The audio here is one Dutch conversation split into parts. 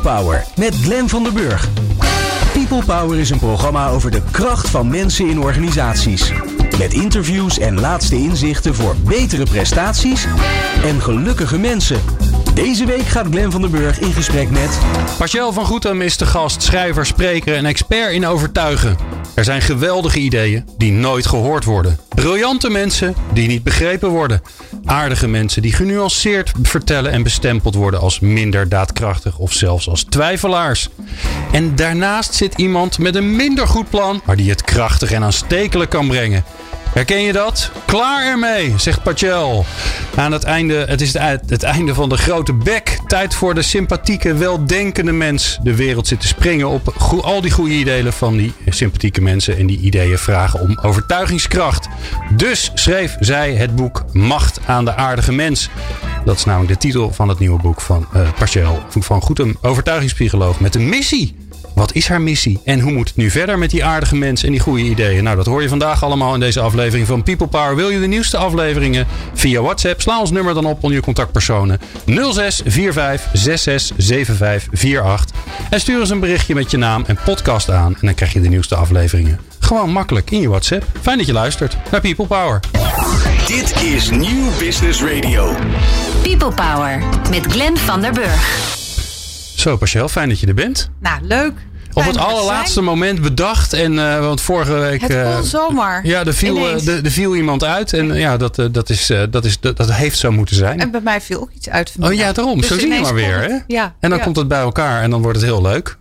Power met Glenn van der Burg. People Power is een programma over de kracht van mensen in organisaties. Met interviews en laatste inzichten voor betere prestaties en gelukkige mensen. Deze week gaat Glenn van der Burg in gesprek met... Pascal van Goetem is de gast, schrijver, spreker en expert in overtuigen. Er zijn geweldige ideeën die nooit gehoord worden. Briljante mensen die niet begrepen worden. Aardige mensen die genuanceerd vertellen en bestempeld worden als minder daadkrachtig of zelfs als twijfelaars. En daarnaast zit iemand met een minder goed plan, maar die het krachtig en aanstekelijk kan brengen. Herken je dat? Klaar ermee, zegt Pachel. Aan het einde, het is het, einde van de grote bek. Tijd voor de sympathieke, weldenkende mens. De wereld zit te springen op al die goede ideeën van die sympathieke mensen. En die ideeën vragen om overtuigingskracht. Dus schreef zij het boek Macht aan de aardige mens. Dat is namelijk de titel van het nieuwe boek van uh, Pachel. Van Goedem, overtuigingspsycholoog met een missie. Wat is haar missie? En hoe moet het nu verder met die aardige mensen en die goede ideeën? Nou, dat hoor je vandaag allemaal in deze aflevering van People Power. Wil je de nieuwste afleveringen via WhatsApp? Sla ons nummer dan op onder je contactpersonen 06 45 66 75 48. En stuur eens een berichtje met je naam en podcast aan. En dan krijg je de nieuwste afleveringen. Gewoon makkelijk in je WhatsApp. Fijn dat je luistert naar People Power. Dit is Nieuw Business Radio. People Power met Glenn van der Burg. Zo, Pascal, fijn dat je er bent. Nou, leuk. Op het allerlaatste moment bedacht. En, uh, want vorige week. Het kon zomaar. Ja, er viel, er, er viel iemand uit. En ja, dat, dat, is, dat, is, dat, dat heeft zo moeten zijn. En bij mij viel ook iets uit. Vandaag. Oh ja, daarom. Dus zo zie je maar weer. Hè? Ja, en dan ja. komt het bij elkaar en dan wordt het heel leuk.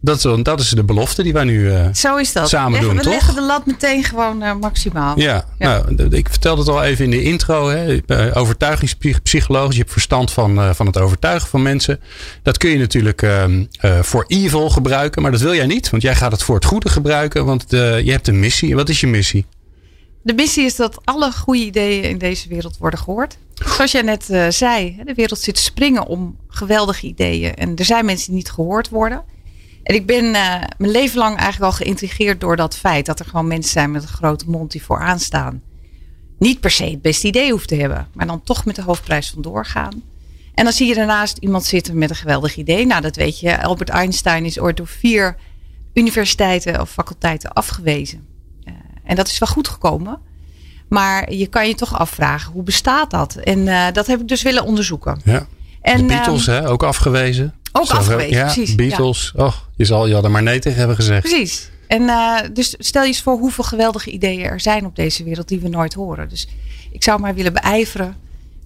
Dat is, dat is de belofte die wij nu uh, Zo is dat. samen leggen, doen, we toch? leggen de lat meteen gewoon uh, maximaal. Ja, ja. Nou, ik vertelde het al even in de intro. Hè. Overtuigingspsycholoog. Je hebt verstand van, uh, van het overtuigen van mensen. Dat kun je natuurlijk ehm, voor evil gebruiken. Maar dat wil jij niet. Want jij gaat het voor het goede gebruiken. Want je hebt een missie. Wat is je missie? De missie is dat alle goede ideeën in deze wereld worden gehoord. Zoals jij net zei. De wereld zit te springen om geweldige ideeën. En er zijn mensen die niet gehoord worden. En ik ben uh, mijn leven lang eigenlijk al geïntrigeerd door dat feit dat er gewoon mensen zijn met een grote mond die vooraan staan. Niet per se het beste idee hoeft te hebben, maar dan toch met de hoofdprijs vandoor gaan. En dan zie je daarnaast iemand zitten met een geweldig idee. Nou, dat weet je. Albert Einstein is ooit door vier universiteiten of faculteiten afgewezen. Uh, en dat is wel goed gekomen. Maar je kan je toch afvragen, hoe bestaat dat? En uh, dat heb ik dus willen onderzoeken. Ja. En, de Beatles, um, hè, ook afgewezen. Ook afgewezen, ja, precies. Beatles. Ja. Och, je zal je hadden maar nee tegen hebben gezegd. Precies. En uh, dus stel je eens voor hoeveel geweldige ideeën er zijn op deze wereld die we nooit horen. Dus ik zou maar willen beijveren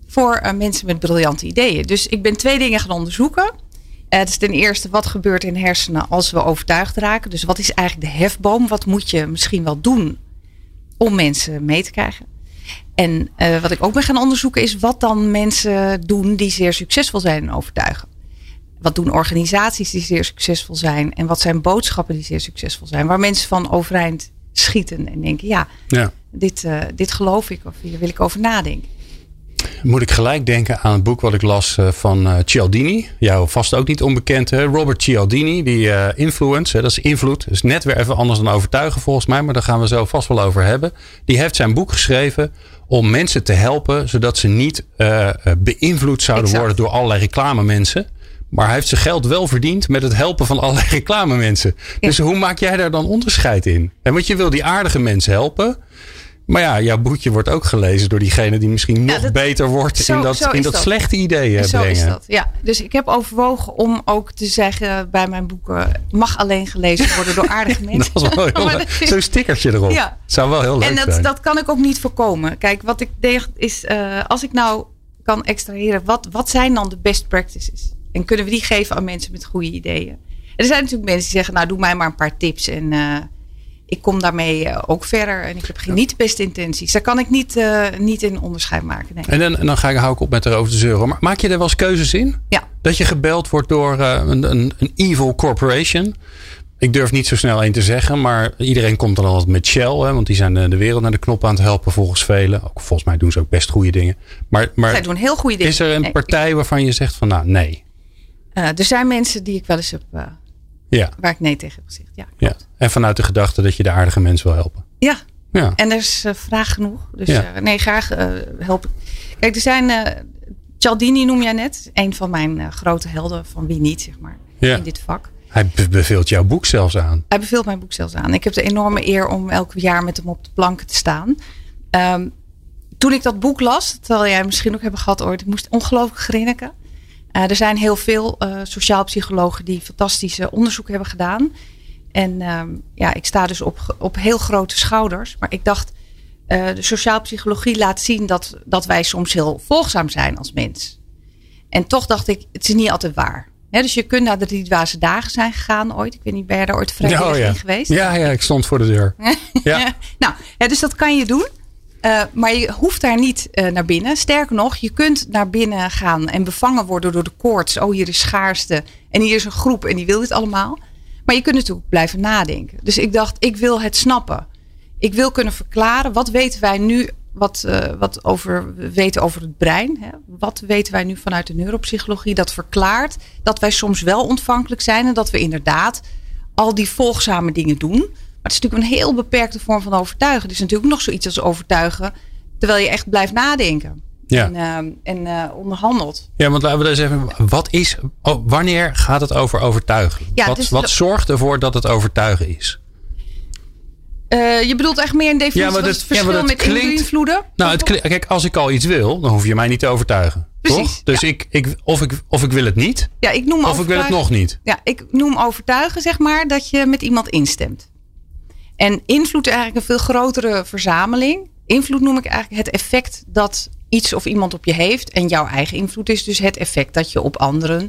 voor uh, mensen met briljante ideeën. Dus ik ben twee dingen gaan onderzoeken. Uh, het is ten eerste wat gebeurt in hersenen als we overtuigd raken. Dus wat is eigenlijk de hefboom? Wat moet je misschien wel doen om mensen mee te krijgen? En wat ik ook ben gaan onderzoeken is wat dan mensen doen die zeer succesvol zijn in overtuigen. Wat doen organisaties die zeer succesvol zijn? En wat zijn boodschappen die zeer succesvol zijn? Waar mensen van overeind schieten en denken: ja, ja. Dit, uh, dit geloof ik of hier wil ik over nadenken. Moet ik gelijk denken aan het boek wat ik las uh, van uh, Cialdini. Jou vast ook niet onbekend. Hè? Robert Cialdini, die uh, influence, hè? dat is invloed. Dat is net weer even anders dan overtuigen volgens mij. Maar daar gaan we zo vast wel over hebben. Die heeft zijn boek geschreven om mensen te helpen. Zodat ze niet beïnvloed zouden exact. worden door allerlei reclamemensen. Maar hij heeft zijn geld wel verdiend met het helpen van allerlei reclamemensen. Ja. Dus hoe maak jij daar dan onderscheid in? En want je wil die aardige mensen helpen. Maar ja, jouw boekje wordt ook gelezen door diegene die misschien nog ja, dat, beter wordt zo, in dat, in dat, dat, slechte idee zo brengen. Is dat. Ja, dus ik heb overwogen om ook te zeggen bij mijn boeken mag alleen gelezen worden door aardige mensen. dat is wel heel leuk. Zo'n stickertje erop. Ja. zou wel heel leuk en dat, zijn. dat kan ik ook niet voorkomen. Kijk, wat ik deed is uh, als ik nou kan extraheren, wat, wat zijn dan de best practices? En kunnen we die geven aan mensen met goede ideeën? En er zijn natuurlijk mensen die zeggen, nou doe mij maar een paar tips en uh, ik kom daarmee uh, ook verder. En ik heb geen, niet de beste intenties. Daar kan ik niet, uh, niet in onderscheid maken. Nee. En dan, en dan ga ik, hou ik op met erover te zeuren. Maar maak je er wel eens keuzes in? Ja. Dat je gebeld wordt door een, een, een evil corporation. Ik durf niet zo snel één te zeggen, maar iedereen komt dan altijd met Shell. Hè, want die zijn de, de wereld naar de knop aan het helpen volgens velen. Ook, volgens mij doen ze ook best goede dingen. Maar, maar Zij doen heel goede dingen. Is er een partij waarvan je zegt van nou nee? Uh, er zijn mensen die ik wel eens heb, uh, ja. waar ik nee tegen heb gezegd. Ja, ja. En vanuit de gedachte dat je de aardige mensen wil helpen. Ja. ja. En er is uh, vraag genoeg. Dus ja. nee, graag help ik. Kijk, er zijn Cialdini noem jij net. Een van mijn grote helden, van wie niet, zeg maar, Ja. in dit vak. Hij be- beveelt jouw boek zelfs aan. Hij beveelt mijn boek zelfs aan. Ik heb de enorme eer om elk jaar met hem op de planken te staan. Ehm, toen ik dat boek las, terwijl jij misschien ook hebben gehad ooit, ik moest ongelooflijk grinniken. Eh, er zijn heel veel eh, sociaal psychologen die fantastische onderzoek hebben gedaan. En ehm, ja, ik sta dus op, op heel grote schouders. Maar ik dacht, eh, de sociaal psychologie laat zien dat, dat wij soms heel volgzaam zijn als mens. En toch dacht ik, het is niet altijd waar. Dus je kunt naar de dwaze dagen zijn gegaan ooit. Ik weet niet, ben jij daar ooit vrijwillig Oh, ja. in geweest? Ja, ja, ik stond voor de deur. Ja. nou, ja, dus dat kan je doen. Eh, maar je hoeft daar niet eh, naar binnen. Sterker nog, je kunt naar binnen gaan en bevangen worden door de koorts. Oh, hier is schaarste. En hier is een groep en die wil dit allemaal. Maar je kunt natuurlijk blijven nadenken. Dus ik dacht, ik wil het snappen. Ik wil kunnen verklaren, wat weten wij nu wat, eh, wat over, we weten over het brein? Hè? Wat weten wij nu vanuit de neuropsychologie dat verklaart dat wij soms wel ontvankelijk zijn en dat we inderdaad al die volgzame dingen doen. Maar het is natuurlijk een heel beperkte vorm van overtuigen. Het is natuurlijk nog zoiets als overtuigen terwijl je echt blijft nadenken. Ja. En, ehm, en eh, onderhandelt. Ja, want laten we eens even. Wat is. Oh, wanneer gaat het over overtuigen? Ja, wat dus- wat zorgt ervoor dat het overtuigen is? Eh, je bedoelt echt meer een definitie Ja, maar wat dat- het verschil ja, maar dat met klinkt- invloeden? Nou, het, kli- kijk, als ik al iets wil, dan hoef je mij niet te overtuigen. Precies, toch? Dus ik, ik, of, ik, of ik wil het niet, Ja, ik noem of ik wil het nog niet. Ja, ik noem overtuigen, zeg maar, dat je met iemand instemt. En invloed is eigenlijk een veel grotere verzameling. Invloed noem ik eigenlijk het effect dat iets of iemand op je heeft. En jouw eigen invloed is dus het effect dat je op anderen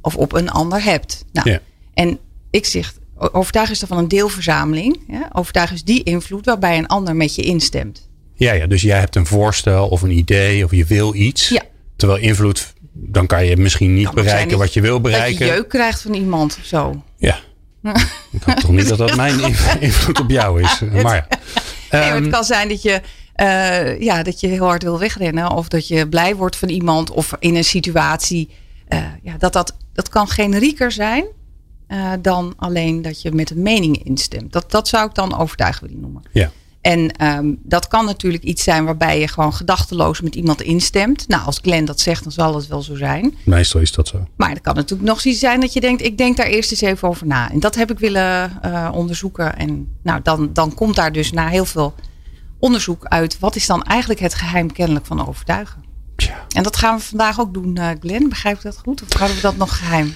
of op een ander hebt. Nou, Ja. En ik zeg, o- overtuigen is dan van een deelverzameling. Ja? Overtuigen is die invloed waarbij een ander met je instemt. Ja, ja, dus jij hebt een voorstel of een idee of je wil iets. Ja. Terwijl invloed, dan kan je misschien niet Kan bereiken dat wat je wil Dat bereiken. je jeuk krijgt van iemand of zo. Ja. Ik hoop toch niet dat dat mijn inv- invloed op jou is. Maar. Nee, maar Ehm, het kan zijn dat je, eh, ja, dat je heel hard wil wegrennen. Of dat je blij wordt van iemand. Of in een situatie. eh, ja, dat, dat, dat kan generieker zijn eh, dan alleen dat je met een mening instemt. Dat, dat zou ik dan overtuigen willen noemen. ja. En ehm, dat kan natuurlijk iets zijn waarbij je gewoon gedachteloos met iemand instemt. Nou, als Glenn dat zegt, dan zal het wel zo zijn. Meestal is dat zo. Maar er kan natuurlijk nog iets zijn dat je denkt, ik denk daar eerst eens even over na. En dat heb ik willen eh, onderzoeken. En nou, dan, dan komt daar dus na heel veel onderzoek uit, wat is dan eigenlijk het geheim kennelijk van overtuigen? Tja. En dat gaan we vandaag ook doen, eh Glenn. Begrijp ik dat goed? Of houden we dat nog geheim?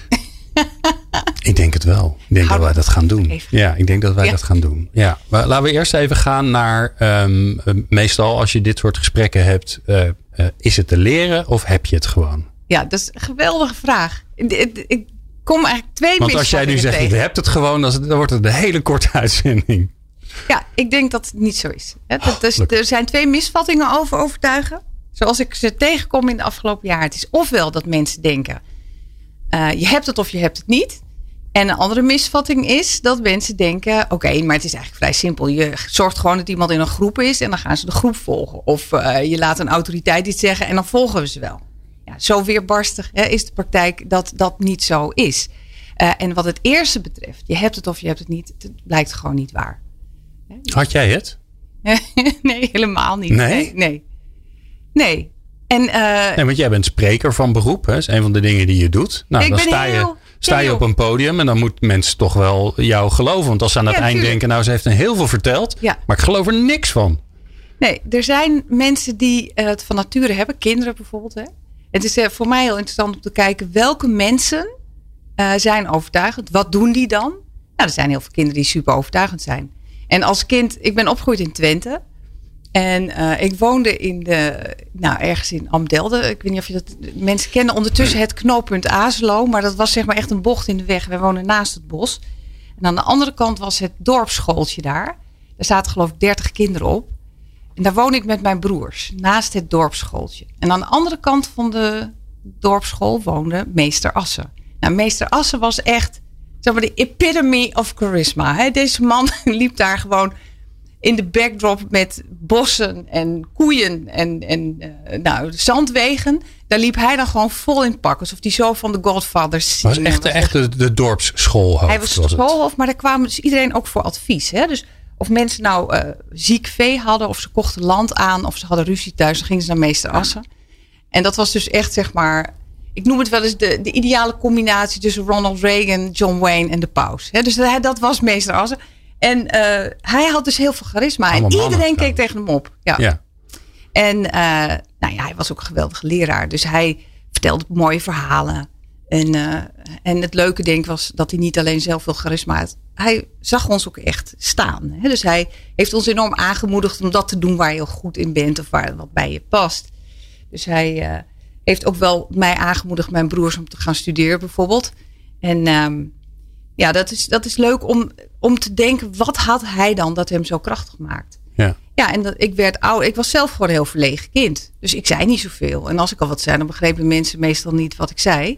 Ik denk het wel. Ik denk dat wij dat gaan doen. even. Ja, ik denk dat wij Ja. dat gaan doen. Ja. Maar laten we eerst even gaan naar. ehm, eh, meestal als je dit soort gesprekken hebt, eh, eh, is het te leren of heb je het gewoon? Ja, dat is een geweldige vraag. Ik, kom eigenlijk twee Want als jij nu zegt, je hebt het gewoon, dan, wordt het een hele korte uitzending. Ja, ik denk dat het niet zo is. Dat is- gelukkig. er zijn twee misvattingen over overtuigen. Zoals ik ze tegenkom in de afgelopen jaar. Het is ofwel dat mensen denken, je hebt het of je hebt het niet. En een andere misvatting is dat mensen denken, oké, maar het is eigenlijk vrij simpel. Je zorgt gewoon dat iemand in een groep is en dan gaan ze de groep volgen. Of eh, je laat een autoriteit iets zeggen en dan volgen we ze wel. Ja, zo weerbarstig hè, is de praktijk dat dat niet zo is. Eh, en wat het eerste betreft, je hebt het of je hebt het niet, het blijkt gewoon niet waar. Had jij het? nee, helemaal niet. Nee? Nee. Nee. Nee. En eh, Nee, want jij bent spreker van beroep. Hè? Dat is een van de dingen die je doet. Nou, Ik dan ben sta je, heel- sta je op een podium en dan moeten mensen toch wel jou geloven. Want als ze aan het Ja, eind denken, nou, ze heeft een heel veel verteld. Ja. Maar ik geloof er niks van. nee, er zijn mensen die eh, het van nature hebben, kinderen bijvoorbeeld. Hè. Het is eh, voor mij heel interessant om te kijken welke mensen eh, zijn overtuigend. Wat doen die dan? Nou, er zijn heel veel kinderen die super overtuigend zijn. En als kind, ik ben opgegroeid in Twente. En eh, ik woonde in de, nou, ergens in Amdelde. Ik weet niet of je dat, mensen kennen ondertussen het knooppunt Azelo. Maar dat was zeg maar echt een bocht in de weg. Wij wonen naast het bos. En aan de andere kant was het dorpsschooltje daar. Daar zaten geloof ik 30 kinderen op. En daar woon ik met mijn broers, naast het dorpsschooltje. En aan de andere kant van de dorpsschool woonde meester Assen. Nou, meester Assen was echt zeg maar, de epitome of charisma. Hè? Deze man liep daar gewoon in de backdrop met bossen en koeien en, en eh, nou, zandwegen. Daar liep hij dan gewoon vol in pak. Alsof hij zo van de Godfathers... Was echt, echt de, de dorpsschoolhoofd. Hij was was schoolhoofd, maar daar kwamen dus iedereen ook voor advies. Hè? Dus of mensen nou eh, ziek vee hadden, of ze kochten land aan, of ze hadden ruzie thuis, dan gingen ze naar meester Assen. En dat was dus echt, zeg maar, ik noem het wel eens de, de ideale combinatie tussen Ronald Reagan, John Wayne en de paus. He, dus dat, dat was meester Assen. En uh, hij had dus heel veel charisma. en iedereen keek tegen hem op. Ja. ja. En uh, nou ja, hij was ook een geweldige leraar. Dus hij vertelde mooie verhalen. En, uh, en het leuke denk ik was dat hij niet alleen zelf veel charisma had. Hij zag ons ook echt staan. Hè? Dus hij heeft ons enorm aangemoedigd om dat te doen waar je heel goed in bent. Of waar wat bij je past. Dus hij heeft ook wel mij aangemoedigd, mijn broers, om te gaan studeren bijvoorbeeld. En um, ja, dat is, dat is leuk om, om te denken, wat had hij dan dat hem zo krachtig maakt? Ja. Ja, en dat, ik werd oud. Ik was zelf gewoon een heel verlegen kind. Dus ik zei niet zoveel. En als ik al wat zei, dan begrepen mensen meestal niet wat ik zei.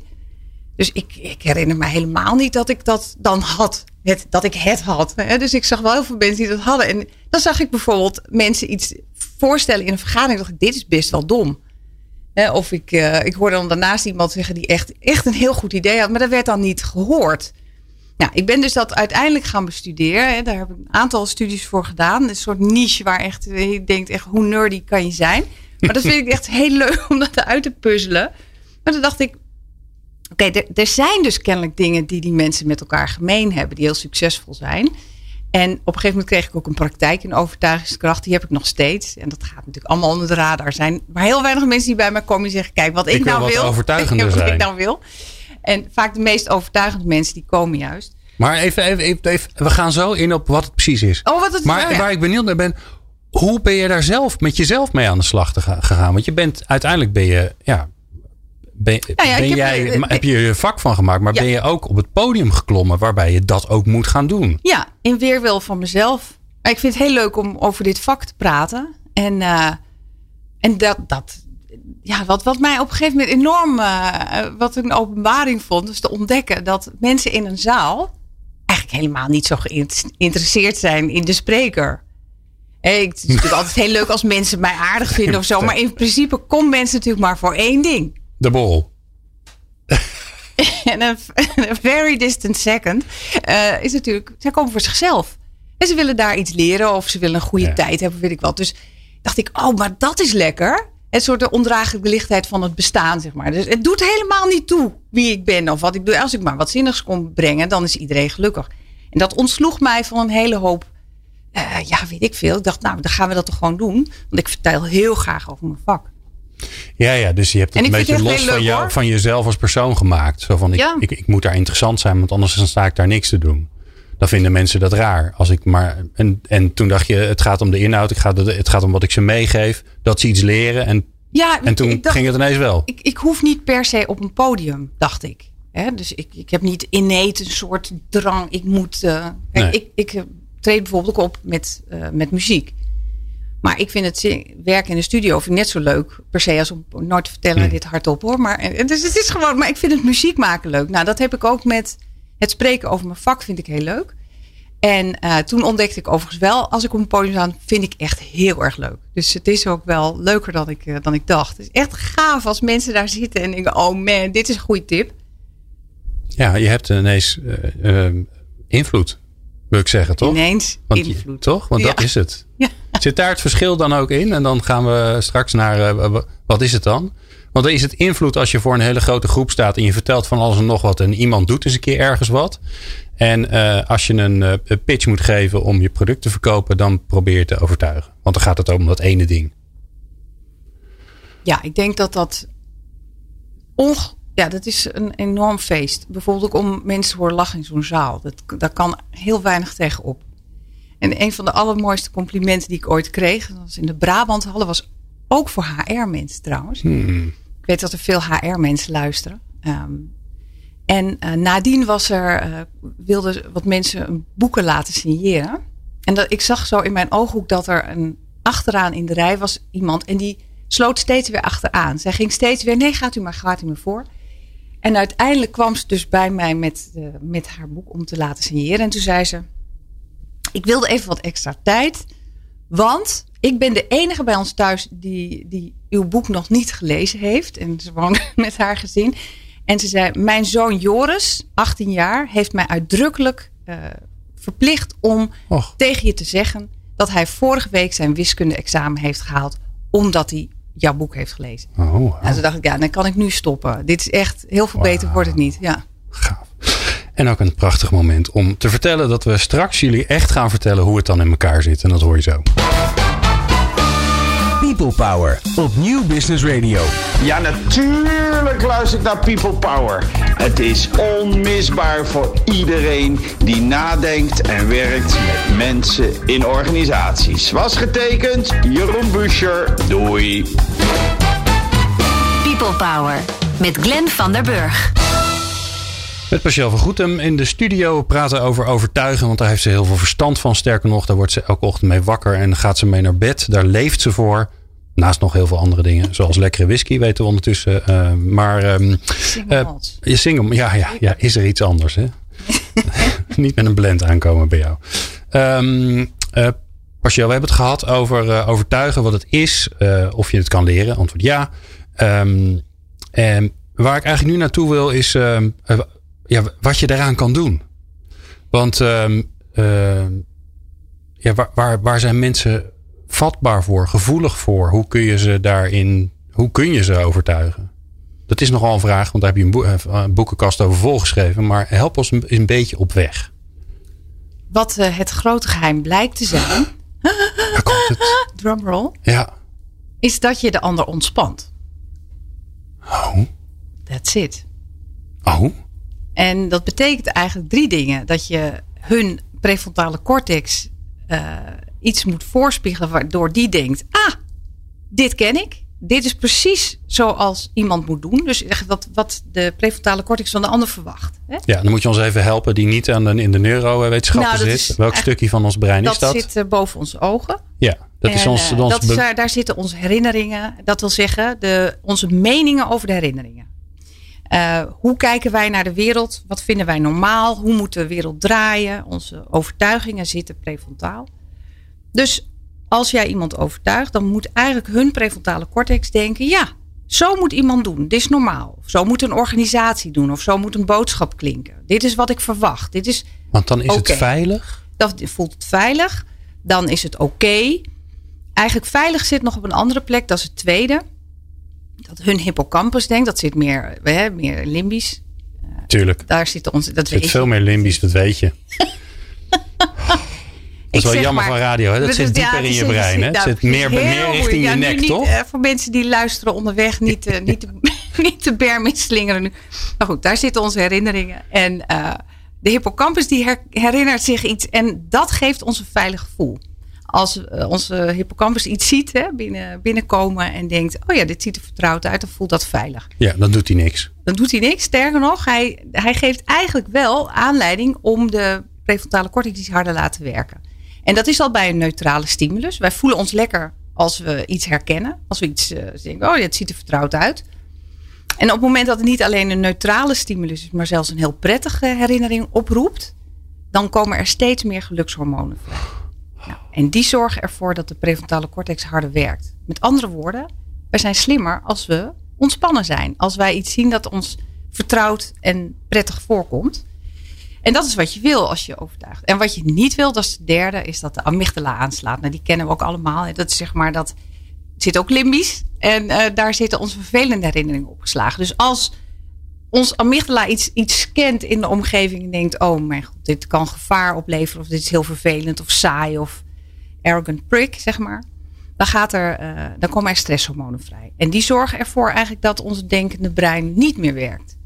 Dus ik, ik herinner me helemaal niet dat ik dat dan had. Het, dat ik het had. Hè? Dus ik zag wel heel veel mensen die dat hadden. En dan zag ik bijvoorbeeld mensen iets voorstellen in een vergadering. dacht ik, dit is best wel dom. Of ik, uh, ik hoorde dan daarnaast iemand zeggen die echt, echt een heel goed idee had. Maar dat werd dan niet gehoord. Nou, ik ben dus dat uiteindelijk gaan bestuderen. Daar heb ik een aantal studies voor gedaan. Een soort niche waar echt, je denkt echt, hoe nerdy kan je zijn? Maar dat vind ik echt heel leuk om dat uit te puzzelen. Maar toen dacht ik, oké, er, er zijn dus kennelijk dingen die die mensen met elkaar gemeen hebben, die heel succesvol zijn. En op een gegeven moment kreeg ik ook een praktijk in overtuigingskracht. Die heb ik nog steeds. En dat gaat natuurlijk allemaal onder de radar zijn. Maar heel weinig mensen die bij mij komen en zeggen: Kijk, wat ik, ik nou wil. Overtuigender wat ik nou wil. En vaak de meest overtuigende mensen die komen juist. Maar even, even, even, we gaan zo in op wat het precies is. Oh, wat het, maar oh waar ik benieuwd naar ben, hoe ben je daar zelf met jezelf mee aan de slag gegaan? Want je bent uiteindelijk ben je, ja, ben, nou ja, ben heb, jij, uh, heb je je vak van gemaakt, maar ben je ook op het podium geklommen waarbij je dat ook moet gaan doen? Ja, in weerwil van mezelf. Ik vind het heel leuk om over dit vak te praten. En, uh, en dat, dat, ja, wat, wat mij op een gegeven moment enorm, uh, wat een openbaring vond, is te ontdekken dat mensen in een zaal eigenlijk helemaal niet zo geïnteresseerd zijn in de spreker. Hey, het is natuurlijk altijd heel leuk als mensen mij aardig vinden of zo, maar in principe komen mensen natuurlijk maar voor één ding. De borrel. en een, very distant second uh, is natuurlijk, zij komen voor zichzelf. En ze willen daar iets leren of ze willen een goede tijd hebben, weet ik wat. Dus dacht ik, oh, maar dat is lekker het soort de ondraaglijke lichtheid van het bestaan, zeg maar. Dus het doet helemaal niet toe wie ik ben of wat ik doe. Als ik maar wat zinnigs kon brengen, dan is iedereen gelukkig. En dat ontsloeg mij van een hele hoop, uh, ja, weet ik veel. Ik dacht, nou, dan gaan we dat toch gewoon doen. Want ik vertel heel graag over mijn vak. Ja, ja, dus je hebt het een beetje los van, jou, van jezelf als persoon gemaakt. Zo van, ik, ja. ik, ik, moet daar interessant zijn, want anders dan sta ik daar niks te doen. Dan vinden mensen dat raar. Als ik maar, en, en toen dacht je, het gaat om de inhoud, het gaat, het gaat om wat ik ze meegeef, dat ze iets leren. En, ja, en toen ging het ineens wel. Ik, ik hoef niet per se op een podium, dacht ik. dus ik, ik heb niet inneet een soort drang. Ik moet. Uh, nee. ik, ik treed bijvoorbeeld ook op met, uh, met muziek. Maar ik vind het werken in de studio vind ik net zo leuk per se als om nooit te vertellen dit hardop hoor. Maar dus het is gewoon, maar ik vind het muziek maken leuk. Nou, dat heb ik ook met het spreken over mijn vak vind ik heel leuk. En uh, toen ontdekte ik overigens wel, als ik op een podium sta, vind ik echt heel erg leuk. Dus het is ook wel leuker dan ik, uh, dan ik dacht. Het is echt gaaf als mensen daar zitten en denken, oh man, dit is een goede tip. Ja, je hebt ineens uh, invloed, wil ik zeggen, toch? Ineens Want invloed. toch? Want ja. dat is het. Ja. Zit daar het verschil dan ook in? En dan gaan we straks naar, wat is het dan? Want is het invloed als je voor een hele grote groep staat en je vertelt van alles en nog wat en iemand doet eens een keer ergens wat. En uh, als je een uh, pitch moet geven om je product te verkopen, dan probeer je te overtuigen. Want dan gaat het om dat ene ding. Ja, ik denk dat dat. Och, ja, dat is een enorm feest. Bijvoorbeeld ook om mensen te horen lachen in zo'n zaal. Dat, daar kan heel weinig tegenop. En een van de allermooiste complimenten die ik ooit kreeg, dat was in de Brabanthallen, was ook voor HR-mensen trouwens. Hmm. Ik weet dat er veel HR-mensen luisteren. Um, en uh, nadien was er, uh, wilden wat mensen boeken laten signeren. En dat, ik zag zo in mijn ooghoek dat er een achteraan in de rij was iemand. En die sloot steeds weer achteraan. Zij ging steeds weer, nee, gaat u maar, gaat u maar voor. En uiteindelijk kwam ze dus bij mij met, uh, met haar boek om te laten signeren. En toen zei ze, ik wilde even wat extra tijd. Want ik ben de enige bij ons thuis die, die uw boek nog niet gelezen heeft. En ze woont met haar gezin. En ze zei: Mijn zoon Joris, 18 jaar, heeft mij uitdrukkelijk uh, verplicht om Och. tegen je te zeggen dat hij vorige week zijn wiskunde-examen heeft gehaald. Omdat hij jouw boek heeft gelezen. Oh, wow. En toen dacht ik, ja, dan kan ik nu stoppen. Dit is echt, heel veel beter wordt het niet. Ja. gaaf. En ook een prachtig moment om te vertellen dat we straks jullie echt gaan vertellen hoe het dan in elkaar zit. En dat hoor je zo. People Power op Nieuw Business Radio. Ja, natuurlijk luister ik naar People Power. Het is onmisbaar voor iedereen die nadenkt en werkt met mensen in organisaties. Was getekend Jeroen Buscher. Doei. People Power met Glenn van der Burg. Met Pascal van Goetem in de studio praten over overtuigen. Want daar heeft ze heel veel verstand van. Sterker nog, daar wordt ze elke ochtend mee wakker. En gaat ze mee naar bed. Daar leeft ze voor. Naast nog heel veel andere dingen. Zoals lekkere whisky weten we ondertussen. Uh, maar ehm, Single eh, je single, ja, ja, ja, is er iets anders hè? Niet met een blend aankomen bij jou. Eh, Pascal, we hebben het gehad over eh, overtuigen. Wat het is. eh, of je het kan leren. Antwoord ja. Ehm, en waar ik eigenlijk nu naartoe wil is eh, ja, wat je daaraan kan doen. Want ehm, ehm, ja, waar, waar, waar zijn mensen vatbaar voor, gevoelig voor? Hoe kun je ze daarin, hoe kun je ze overtuigen? Dat is nogal een vraag, want daar heb je een, eh, een boekenkast over volgeschreven. Maar help ons een, een beetje op weg. Wat eh, het grote geheim blijkt te zijn, komt het? drumroll, Ja. is dat je de ander ontspant. Oh. That's it. Oh. En dat betekent eigenlijk drie dingen. Dat je hun prefrontale cortex eh, iets moet voorspiegelen waardoor die denkt: ah, dit ken ik. Dit is precies zoals iemand moet doen. Dus echt wat, wat de prefrontale cortex van de ander verwacht. Hè? Ja, dan moet je ons even helpen die niet aan de, in de neurowetenschappen Nou, dat zit. is Welk stukje van ons brein Dat, is dat? zit eh, boven onze ogen. Ja, dat is ons, eh, ons dat is daar, daar zitten onze herinneringen. Dat wil zeggen, de, onze meningen over de herinneringen. Eh, hoe kijken wij naar de wereld? Wat vinden wij normaal? Hoe moet de wereld draaien? Onze overtuigingen zitten prefrontaal. Dus als jij iemand overtuigt, dan moet eigenlijk hun prefrontale cortex denken: ja, zo moet iemand doen. Dit is normaal. Of zo moet een organisatie doen. Of zo moet een boodschap klinken. Dit is wat ik verwacht. Dit is Want dan is het veilig. dan voelt het veilig. Dan is het oké. Eigenlijk veilig zit nog op een andere plek. Dat is het tweede. Hun hippocampus denkt. Dat zit meer, hè, meer limbisch. Tuurlijk. Daar zit onze. Dat zit weet veel meer limbisch, dat weet je. Dat is wel jammer maar- van radio. Hè? Dat Dus zit ja, dieper in je brein. Hè? Nou, zit meer, meer richting je nek, niet, toch? eh, voor mensen die luisteren onderweg, niet, eh, niet, de, niet de berm inslingeren nu. Maar goed, daar zitten onze herinneringen. En eh, de hippocampus die her- herinnert zich iets. En dat geeft ons een veilig gevoel. Als eh, onze hippocampus iets ziet hè, binnen, binnenkomen en denkt... oh ja, dit ziet er vertrouwd uit, dan voelt dat veilig. Ja, dan doet hij niks. Dan doet hij niks. Sterker nog, hij, hij geeft eigenlijk wel aanleiding om de prefrontale cortex iets harder laten werken. En dat is al bij een neutrale stimulus. Wij voelen ons lekker als we iets herkennen. Als we iets eh, denken, oh, dit ziet er vertrouwd uit. En op het moment dat het niet alleen een neutrale stimulus is, maar zelfs een heel prettige herinnering oproept, dan komen er steeds meer gelukshormonen vrij. Nou, en die zorgen ervoor dat de prefrontale cortex harder werkt. Met andere woorden, wij zijn slimmer als we ontspannen zijn. Als wij iets zien dat ons vertrouwd en prettig voorkomt. En dat is wat je wil als je overtuigt. En wat je niet wil, dat is de derde, is dat de amygdala aanslaat. Nou, die kennen we ook allemaal. Dat is zeg maar dat zit ook limbisch. En eh, daar zitten onze vervelende herinneringen opgeslagen. Dus als ons amygdala iets, iets scant in de omgeving en denkt: oh mijn god, dit kan gevaar opleveren, of dit is heel vervelend, of saai, of arrogant prick, zeg maar. Dan, gaat er, eh, dan komen er stresshormonen vrij. En die zorgen ervoor eigenlijk dat ons denkende brein niet meer werkt.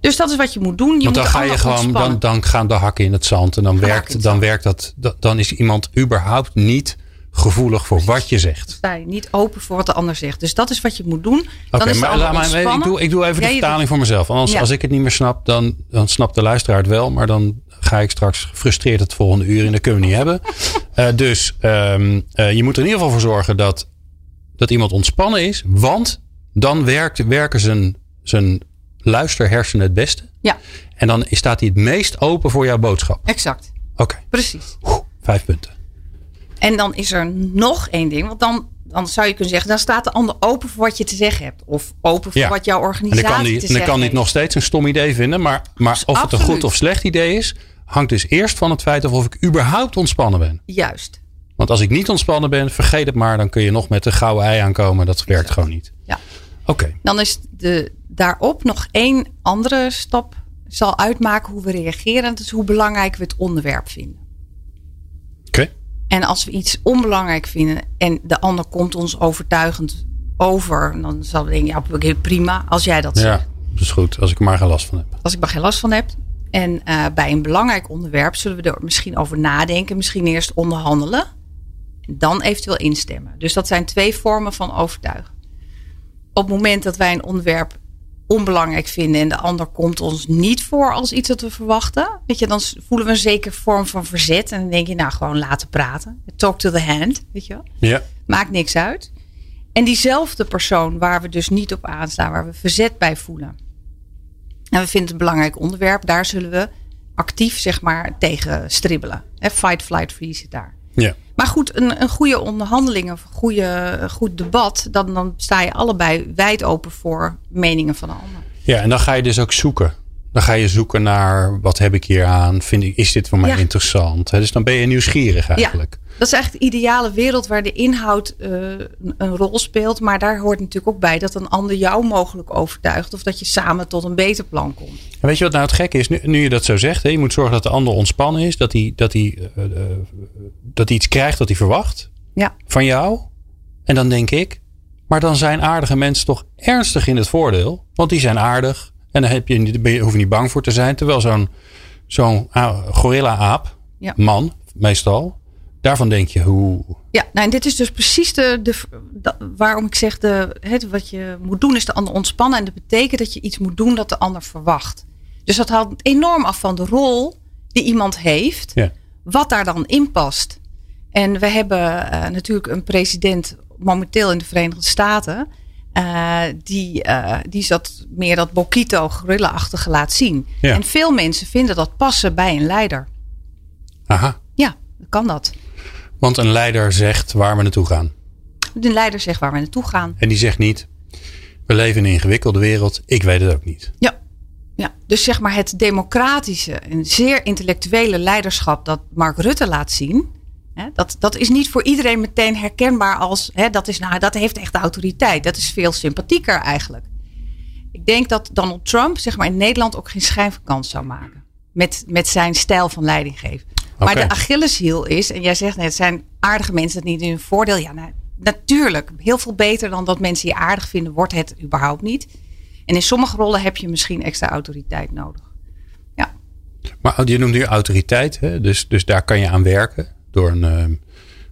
Dus dat is wat je moet doen. Je Want moet dan de ga je gewoon, dan, ontspannen. dan gaan de hakken in het zand. En dan, werkt, dan werkt dat, dat- dan is iemand überhaupt niet gevoelig voor wat je zegt. niet open voor wat de ander zegt. Dus dat is wat je moet doen. Dan Oké, de maar laat maar, ik, doe, ik doe even de Ja, vertaling voor mezelf. Want als, Ja. als ik het niet meer snap, dan, dan snapt de luisteraar het wel. Maar dan ga ik straks gefrustreerd het volgende uur in. Dat kunnen we niet hebben. Eh, dus ehm, eh, je moet er in ieder geval voor zorgen dat, dat iemand ontspannen is. Want dan werkt, werken zijn, zijn luisterhersenen het beste. Ja, En dan staat hij het meest open voor jouw boodschap. exact. Oké, Precies. Oeh, vijf punten. En dan is er nog één ding. Want dan, dan zou je kunnen zeggen, dan staat de ander open voor wat je te zeggen hebt. Of open voor Ja. wat jouw En organisatie dan kan te hij, dan kan heeft. nog steeds een stom idee vinden. Maar, maar of het een goed of slecht idee is, hangt dus eerst van het feit of ik überhaupt ontspannen ben. Juist. Want als ik niet ontspannen ben, vergeet het maar. Dan kun je nog met de gouden ei aankomen. Dat werkt gewoon niet. Ja. Oké. Dan is de, daarop nog één andere stap zal uitmaken hoe we reageren. Dat is hoe belangrijk we het onderwerp vinden. En als we iets onbelangrijk vinden en de ander komt ons overtuigend over, dan zal we denken, ja prima als jij dat zegt. Ja, dat is goed. Als ik er maar geen last van heb. Als ik er geen last van heb. En eh, bij een belangrijk onderwerp zullen we er misschien over nadenken, misschien eerst onderhandelen. En dan eventueel instemmen. Dus dat zijn twee vormen van overtuigen. Op het moment dat wij een onderwerp onbelangrijk vinden en de ander komt ons niet voor als iets dat we verwachten, weet je, dan voelen we een zekere vorm van verzet. En dan denk je, nou, gewoon laten praten. Talk to the hand, weet je wel. Ja. Maakt niks uit. En diezelfde persoon waar we dus niet op aanstaan, waar we verzet bij voelen. En we vinden het een belangrijk onderwerp, daar zullen we actief, zeg maar, tegen stribbelen. Fight, flight, freeze zit daar. Ja. Maar goed, een, een goede onderhandeling of een goede, een goed debat, dan, dan sta je allebei wijd open voor meningen van de ander. Ja, en dan ga je dus ook zoeken. Dan ga je zoeken naar wat heb ik hier aan? Vind ik, is dit voor mij Ja. interessant? Dus dan ben je nieuwsgierig eigenlijk. Dat is eigenlijk de ideale wereld waar de inhoud eh, een, rol speelt. Maar daar hoort natuurlijk ook bij dat een ander jou mogelijk overtuigt. Of dat je samen tot een beter plan komt. En weet je wat nou het gekke is? Nu, nu je dat zo zegt, hè, je moet zorgen dat de ander ontspannen is. Dat hij, dat hij, eh, eh, dat hij iets krijgt wat hij verwacht Ja, van jou. En dan denk ik, maar dan zijn aardige mensen toch ernstig in het voordeel. Want die zijn aardig. En dan heb je, niet- ben je, hoef je niet bang voor te zijn. Terwijl zo'n zo'n ah, gorilla-aap, Ja. man meestal, daarvan denk je, hoe... ja nou, en dit is dus precies de, de, de- waarom ik zeg: de, het, wat je moet doen is de ander ontspannen. En dat betekent dat je iets moet doen dat de ander verwacht. Dus dat haalt enorm af van de rol die iemand heeft. Ja. wat daar dan in past. En we hebben eh, natuurlijk een president momenteel in de Verenigde Staten. Eh, die, eh, die dat meer dat Bokito gorilla-achtige laat zien. Ja. En veel mensen vinden dat passen bij een leider. Aha, Ja, kan dat. want een leider zegt waar we naartoe gaan. De leider zegt waar we naartoe gaan. En die zegt niet, we leven in een ingewikkelde wereld. Ik weet het ook niet. Ja. ja, dus zeg maar het democratische en zeer intellectuele leiderschap dat Mark Rutte laat zien. Dat, dat is niet voor iedereen meteen herkenbaar als hè, dat, is, nou, dat heeft echt autoriteit. Dat is veel sympathieker eigenlijk. Ik denk dat Donald Trump zeg maar, in Nederland ook geen schijn van kans zou maken. Met, met zijn stijl van leiding geven. Maar de Achilleshiel is, en jij zegt net, het zijn aardige mensen dat niet in hun voordeel. Ja, nou, natuurlijk. Heel veel beter dan dat mensen je aardig vinden, wordt het überhaupt niet. En in sommige rollen heb je misschien extra autoriteit nodig. Ja, Maar je noemt nu autoriteit, hè? Dus, dus daar kan je aan werken. Door een, ehm,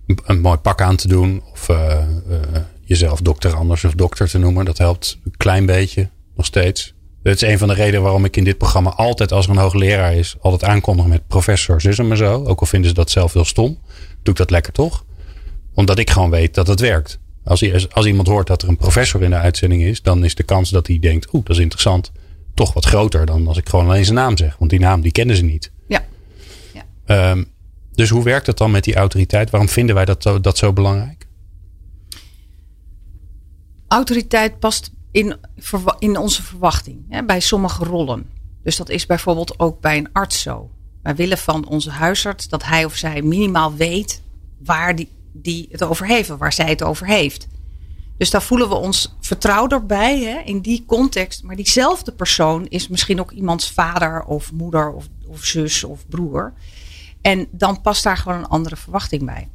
een, een mooi pak aan te doen. Of eh, eh, jezelf dokter anders of dokter te noemen. Dat helpt een klein beetje, nog steeds. Dat is een van de redenen waarom ik in dit programma altijd, als er een hoogleraar is, altijd aankondig met professor zus en zo. Ook al vinden ze dat zelf heel stom, doe ik dat lekker toch? Omdat ik gewoon weet dat het werkt. Als, als iemand hoort dat er een professor in de uitzending is, dan is de kans dat hij denkt, oeh, dat is interessant, toch wat groter dan als ik gewoon alleen zijn naam zeg. Want die naam, die kennen ze niet. ja. Ehm, dus hoe werkt het dan met die autoriteit? Waarom vinden wij dat, dat zo belangrijk? autoriteit past in, in onze verwachting hè, bij sommige rollen. Dus dat is bijvoorbeeld ook bij een arts zo. Wij willen van onze huisarts dat hij of zij minimaal weet waar die, die het over heeft, of waar zij het over heeft. Dus daar voelen we ons vertrouwder bij hè, in die context. Maar diezelfde persoon is misschien ook iemands vader of moeder of, of zus of broer. En dan past daar gewoon een andere verwachting bij.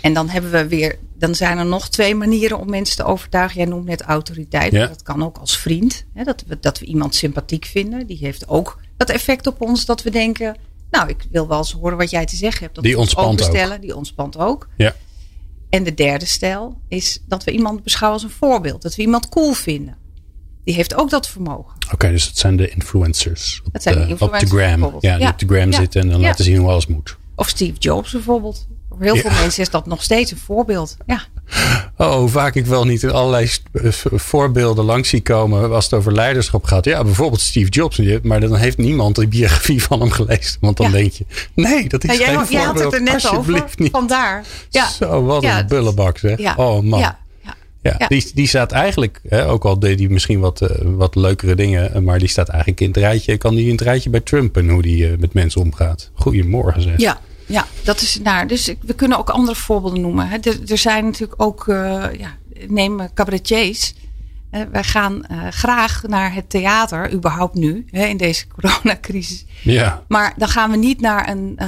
En dan hebben we weer, dan zijn er nog twee manieren om mensen te overtuigen. Jij noemt net autoriteit. Ja. Dat kan ook als vriend. Hè, dat, we, dat we iemand sympathiek vinden. Die heeft ook dat effect op ons dat we denken. Nou, ik wil wel eens horen wat jij te zeggen hebt. Dat Die ontspant ook. Die ontspant ook. Ja. En de derde stijl is dat we iemand beschouwen als een voorbeeld. Dat we iemand cool vinden. Die heeft ook dat vermogen. Oké, dus dat zijn de influencers. Op, Dat zijn de de, op de influencers gram. Ja, die Ja. op de gram Ja. zitten en dan Ja. laten zien hoe alles moet. Of Steve Jobs bijvoorbeeld. Voor heel veel mensen is dat nog steeds een voorbeeld. Ja, Oh, vaak ik wel niet in allerlei eh, voorbeelden langs zie komen als het over leiderschap gaat. Ja, bijvoorbeeld Steve Jobs. Maar dan heeft niemand de biografie van hem gelezen. Want dan Ja. denk je, nee, dat is Ja, geen jij, voorbeeld. jij had het er net over. Niet. Vandaar. Ja. Zo, wat Ja, een het- bullebak zeg. Ja. Oh man. Ja. Die, die staat eigenlijk, hè, ook al deed hij misschien wat, eh, wat leukere dingen, eh, maar die staat eigenlijk in het rijtje, kan die in het rijtje bij Trump en hoe die eh, met mensen omgaat. Goedemorgen zeg. Ja, Ja, dat is naar. Dus ik- we kunnen ook andere voorbeelden noemen. hè. Er, er zijn natuurlijk ook, ja, neem cabaretiers. Wij gaan graag naar het theater, überhaupt nu, hè, in deze coronacrisis. Ja. Maar dan gaan we niet naar een,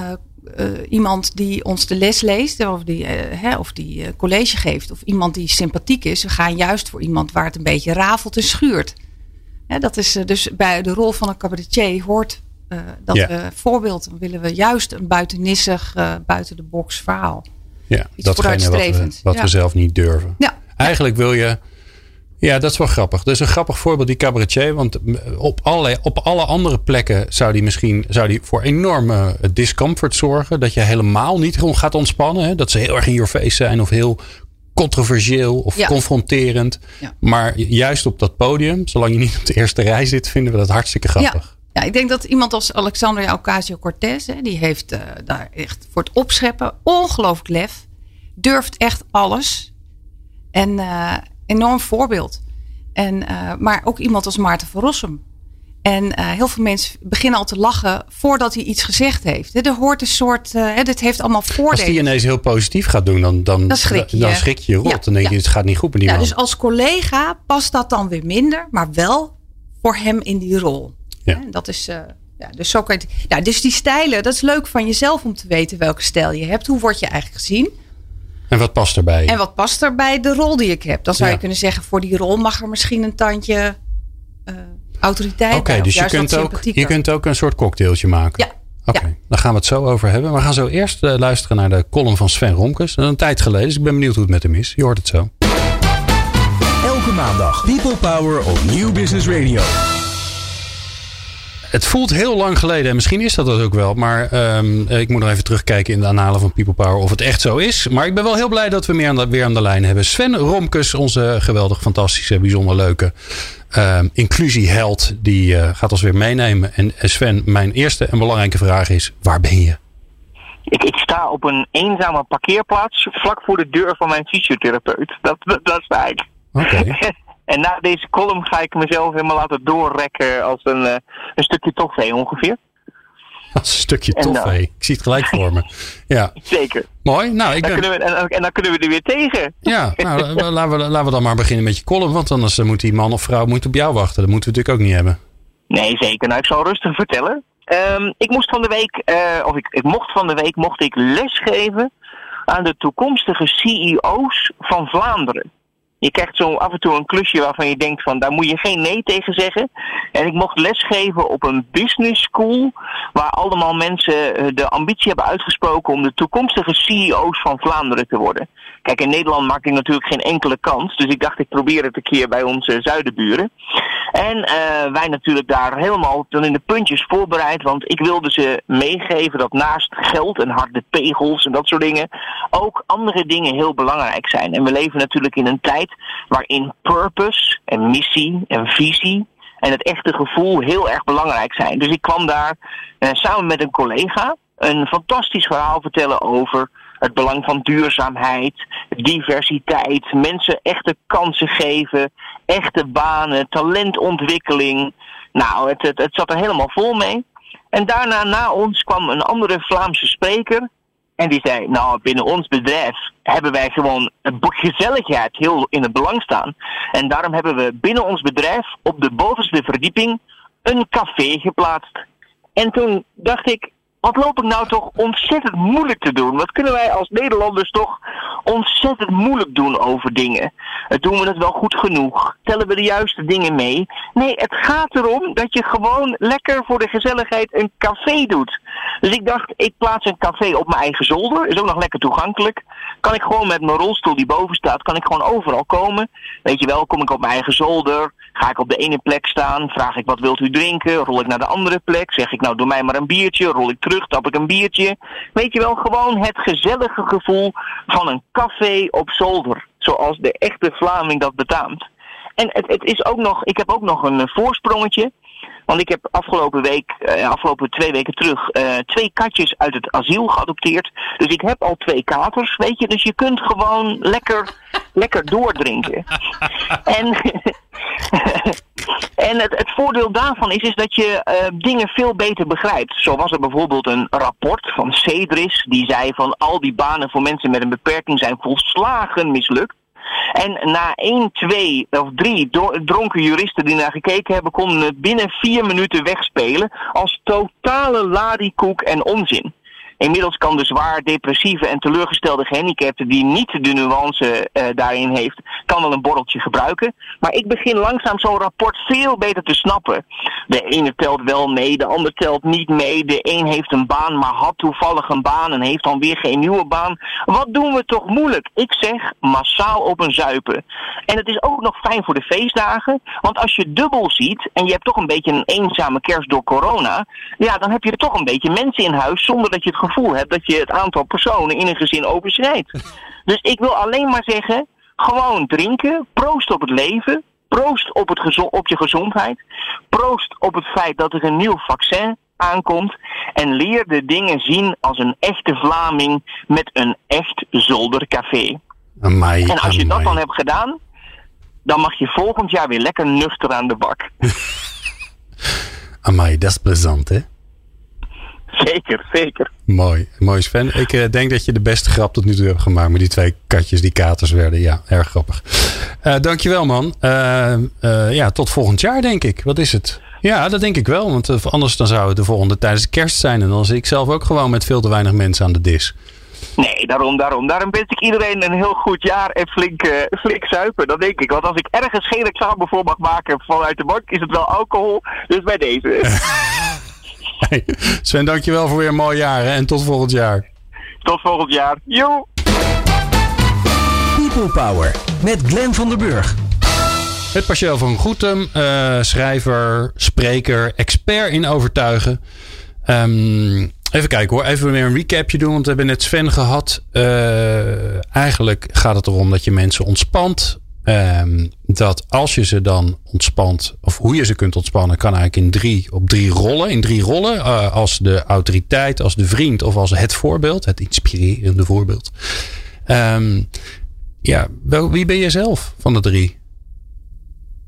iemand die ons de les leest, of die, eh, hè, of die eh, college geeft, of iemand die sympathiek is. We gaan juist voor iemand waar het een beetje rafelt en schuurt. Hè, dat is eh, dus bij de rol van een cabaretier hoort eh, dat Ja. we voorbeeld dan willen we juist een buitennissig, eh, buiten de box verhaal. Ja, Iets datgene wat, we, wat Ja. we zelf niet durven. Ja, Eigenlijk wil je. Ja, dat is wel grappig. Dat is een grappig voorbeeld, die cabaretier. Want op alle, op alle andere plekken zou die misschien zou die voor enorme discomfort zorgen. Dat je helemaal niet gewoon gaat ontspannen. Hè? Dat ze heel erg in your face zijn of heel controversieel of Ja. confronterend. Ja. Maar juist op dat podium, zolang je niet op de eerste rij zit, vinden we dat hartstikke grappig. Ja, ik denk dat iemand als Alexandria Ocasio-Cortez, die heeft eh, daar echt voor het opscheppen ongelooflijk lef. Durft echt alles. En eh, enorm voorbeeld. En, eh, maar ook iemand als Maarten van Rossum. En eh, heel veel mensen beginnen al te lachen voordat hij iets gezegd heeft. Er hoort een soort, eh, dit heeft allemaal Als voordelen. die ineens heel positief gaat doen, dan, dan, Dan schrik je. dan schrik je rot. Ja, Dan denk je, ja. het gaat niet goed met die Ja, man. dus als collega past dat dan weer minder, maar wel voor hem in die rol. Ja. Dat is, ja, dus zo kan je ja, dus die stijlen, dat is leuk van jezelf om te weten welke stijl je hebt. Hoe word je eigenlijk gezien? En wat past erbij? En wat past er bij de rol die ik heb? Dan zou Ja. je kunnen zeggen, voor die rol mag er misschien een tandje eh, autoriteit Oké, dus je kunt, ook, je kunt ook een soort cocktailtje maken. Ja. Oké, ja. daar gaan we het zo over hebben. We gaan zo eerst eh, luisteren naar de column van Sven Romkes. Een tijd geleden, dus ik ben benieuwd hoe het met hem is. Je hoort het zo. Elke maandag People Power op Nieuw Business Radio. Het voelt heel lang geleden en misschien is dat dat ook wel. Maar ehm, ik moet nog even terugkijken in de analen van People Power of het echt zo is. Maar ik ben wel heel blij dat we meer aan de, weer aan de lijn hebben. Sven Romkes, onze geweldig, fantastische, bijzonder leuke ehm, inclusieheld. Die eh, gaat ons weer meenemen. En eh, Sven, mijn eerste en belangrijke vraag is, waar ben je? Ik, ik sta op een eenzame parkeerplaats vlak voor de deur van mijn fysiotherapeut. Dat, dat, dat sta ik. Oké. en na deze column ga ik mezelf helemaal laten doorrekken als een, eh, een stukje toffee ongeveer. Als een stukje En tof, dan- hé. Ik zie het gelijk voor me. Ja, Zeker. mooi. Nou, ik Dan ben... kunnen we, en, en dan kunnen we er weer tegen. Ja, nou, la- laten, we, laten we dan maar beginnen met je column. Want anders eh, moet die man of vrouw moet op jou wachten. Dat moeten we natuurlijk ook niet hebben. Nee, zeker. Nou, ik zal rustig vertellen. Ehm, ik moest van de week, eh, of ik, ik mocht van de week, mocht ik lesgeven aan de toekomstige CEO's van Vlaanderen. Je krijgt zo af en toe een klusje waarvan je denkt van daar moet je geen nee tegen zeggen. En ik mocht lesgeven op een business school waar allemaal mensen eh, de ambitie hebben uitgesproken om de toekomstige CEO's van Vlaanderen te worden. Kijk, in Nederland maak ik natuurlijk geen enkele kans, dus ik dacht ik probeer het een keer bij onze zuidenburen. En eh, wij natuurlijk daar helemaal dan in de puntjes voorbereid. Want ik wilde ze meegeven dat naast geld en harde pegels en dat soort dingen. ook andere dingen heel belangrijk zijn. En we leven natuurlijk in een tijd waarin purpose en missie en visie. en het echte gevoel heel erg belangrijk zijn. Dus ik kwam daar eh, samen met een collega een fantastisch verhaal vertellen over het belang van duurzaamheid, diversiteit, mensen echte kansen geven, echte banen, talentontwikkeling. Nou, het, het, het zat er helemaal vol mee. En daarna, na ons, kwam een andere Vlaamse spreker. En die zei, nou, binnen ons bedrijf hebben wij gewoon gezelligheid heel in het belang staan. En daarom hebben we binnen ons bedrijf op de bovenste verdieping een café geplaatst. En toen dacht ik, wat loop ik nou toch ontzettend moeilijk te doen? Wat kunnen wij als Nederlanders toch ontzettend moeilijk doen over dingen? Eh, Doen we het wel goed genoeg? Tellen we de juiste dingen mee? Nee, het gaat erom dat je gewoon lekker voor de gezelligheid een café doet. Dus ik dacht, ik plaats een café op mijn eigen zolder. Is ook nog lekker toegankelijk. Kan ik gewoon met mijn rolstoel die boven staat, kan ik gewoon overal komen. Weet je wel, kom ik op mijn eigen zolder. Ga ik op de ene plek staan, vraag ik wat wilt u drinken, rol ik naar de andere plek, zeg ik nou doe mij maar een biertje, rol ik terug, tap ik een biertje. Weet je wel, gewoon het gezellige gevoel van een café op zolder, zoals de echte Vlaming dat betaamt. En het, het is ook nog, ik heb ook nog een eh, voorsprongetje. Want ik heb afgelopen week, eh, afgelopen twee weken terug, eh, twee katjes uit het asiel geadopteerd. Dus ik heb al twee katers, weet je. Dus je kunt gewoon lekker, lekker doordrinken. En En het, het voordeel daarvan is, is dat je uh, dingen veel beter begrijpt. Zo was er bijvoorbeeld een rapport van Cedris die zei van al die banen voor mensen met een beperking zijn volslagen mislukt. En na één, twee of drie dronken juristen die naar gekeken hebben, konden het binnen vier minuten wegspelen als totale ladiekoek en onzin. Inmiddels kan de zwaar depressieve en teleurgestelde gehandicapte die niet de nuance uh, daarin heeft, kan wel een borreltje gebruiken. Maar ik begin langzaam zo'n rapport veel beter te snappen. De ene telt wel mee, de ander telt niet mee. De een heeft een baan, maar had toevallig een baan en heeft dan weer geen nieuwe baan. Wat doen we toch moeilijk? Ik zeg massaal op een zuipen. En het is ook nog fijn voor de feestdagen, want als je dubbel ziet en je hebt toch een beetje een eenzame kerst door corona, ja, dan heb je toch een beetje mensen in huis zonder dat je het gevoel hebt dat je het aantal personen in een gezin overschrijdt. Dus ik wil alleen maar zeggen, gewoon drinken, proost op het leven, proost op, het op je gezondheid, proost op het feit dat er een nieuw vaccin aankomt en leer de dingen zien als een echte Vlaming met een echt zoldercafé. Amai, en als je dat dan hebt gedaan, dan mag je volgend jaar weer lekker nuchter aan de bak. Amai, dat is plezant hè? Zeker, zeker. Mooi, mooi Sven. Ik uh, denk dat je de beste grap tot nu toe hebt gemaakt. met die twee katjes die katers werden. Ja, erg grappig. Uh, dankjewel man. Uh, ja, tot volgend jaar denk ik. Wat is het? Ja, dat denk ik wel. Want anders dan zou het de volgende tijdens de kerst zijn. En dan zit ik zelf ook gewoon met veel te weinig mensen aan de dis. Nee, daarom, daarom. Daarom wens ik iedereen een heel goed jaar en flink, flink zuipen. Dat denk ik. Want als ik ergens geen examen voor mag maken vanuit de bank, is het wel alcohol. Dus bij deze. Hey, Sven, dankjewel voor weer een mooi jaar hè? en tot volgend jaar. Tot volgend jaar. Joe! People Power met Glenn van der Burg. Het Pascal van Goetem, uh, schrijver, spreker, expert in overtuigen. Um, even kijken hoor, even weer een recapje doen, want we hebben net Sven gehad. Uh, eigenlijk gaat het erom dat je mensen ontspant, Um, dat als je ze dan ontspant, of hoe je ze kunt ontspannen, kan eigenlijk in drie, op drie rollen. In drie rollen. Uh, als de autoriteit, als de vriend of als het voorbeeld, het inspirerende voorbeeld. Um, ja, wel, wie ben je zelf van de drie?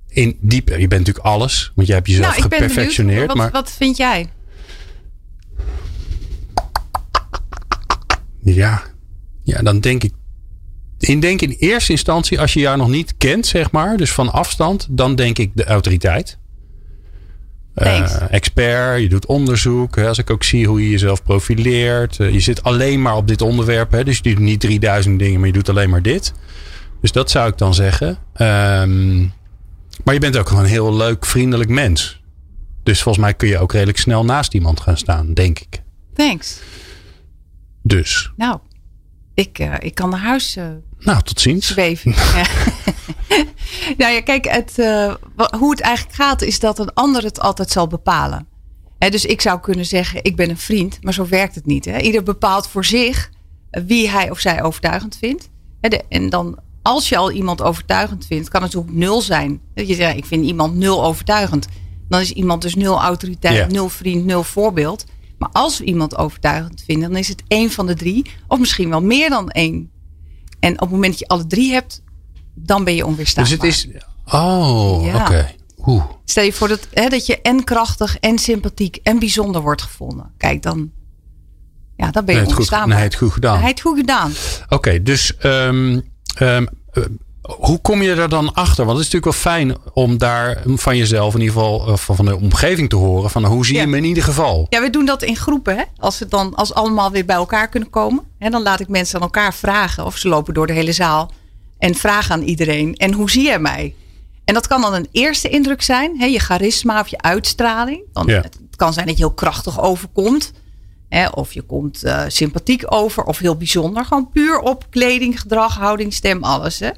In diep, je bent natuurlijk alles, want jij hebt jezelf nou, geperfectioneerd. Wat, maar wat vind jij? Ja, ja, dan denk ik ik denk in eerste instantie, als je jou nog niet kent, zeg maar, dus van afstand, dan denk ik de autoriteit. Uh, expert, je doet onderzoek. Hè, als ik ook zie hoe je jezelf profileert. Uh, je zit alleen maar op dit onderwerp. Hè, dus je doet niet 3000 dingen, maar je doet alleen maar dit. Dus dat zou ik dan zeggen. Um, maar je bent ook gewoon een heel leuk, vriendelijk mens. Dus volgens mij kun je ook redelijk snel naast iemand gaan staan, denk ik. Thanks. Dus. Nou, ik, uh, ik kan naar huis nou, tot ziens. Zweven. Nou ja, kijk, het, uh, hoe het eigenlijk gaat is dat een ander het altijd zal bepalen. He, dus ik zou kunnen zeggen, ik ben een vriend, maar zo werkt het niet. Hè? Ieder bepaalt voor zich wie hij of zij overtuigend vindt. De, en dan, als je al iemand overtuigend vindt, kan het ook nul zijn. Dat je zegt, ik vind iemand nul overtuigend. Dan is iemand dus nul autoriteit, yeah. nul vriend, nul voorbeeld. Maar als we iemand overtuigend vinden, dan is het één van de drie. Of misschien wel meer dan één en op het moment dat je alle drie hebt, dan ben je onweerstaanbaar. Dus het is. Oh, ja. oké. Okay. Stel je voor dat, hè, dat je en krachtig en sympathiek en bijzonder wordt gevonden. Kijk, dan, ja, dan ben je nee, onweerstaanbaar. Nee, het goed gedaan. Nee, het goed gedaan. Oké, okay, dus um, um, hoe kom je er dan achter? Want het is natuurlijk wel fijn om daar van jezelf, in ieder geval van de omgeving te horen. Van hoe zie je ja. me in ieder geval? Ja, we doen dat in groepen. Hè? Als we dan als allemaal weer bij elkaar kunnen komen. Hè, dan laat ik mensen aan elkaar vragen. Of ze lopen door de hele zaal. En vragen aan iedereen. En hoe zie je mij? En dat kan dan een eerste indruk zijn. Hè? Je charisma of je uitstraling. Dan, ja. Het kan zijn dat je heel krachtig overkomt. Hè? Of je komt uh, sympathiek over. Of heel bijzonder. Gewoon puur op kleding, gedrag, houding, stem, alles. Hè?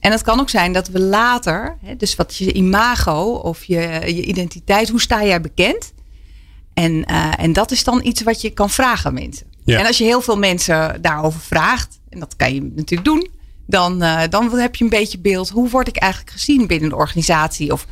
En het kan ook zijn dat we later, dus wat je imago of je, je identiteit, hoe sta jij bekend? En, uh, en dat is dan iets wat je kan vragen aan mensen. Ja. En als je heel veel mensen daarover vraagt, en dat kan je natuurlijk doen, dan, uh, dan heb je een beetje beeld. Hoe word ik eigenlijk gezien binnen de organisatie? Of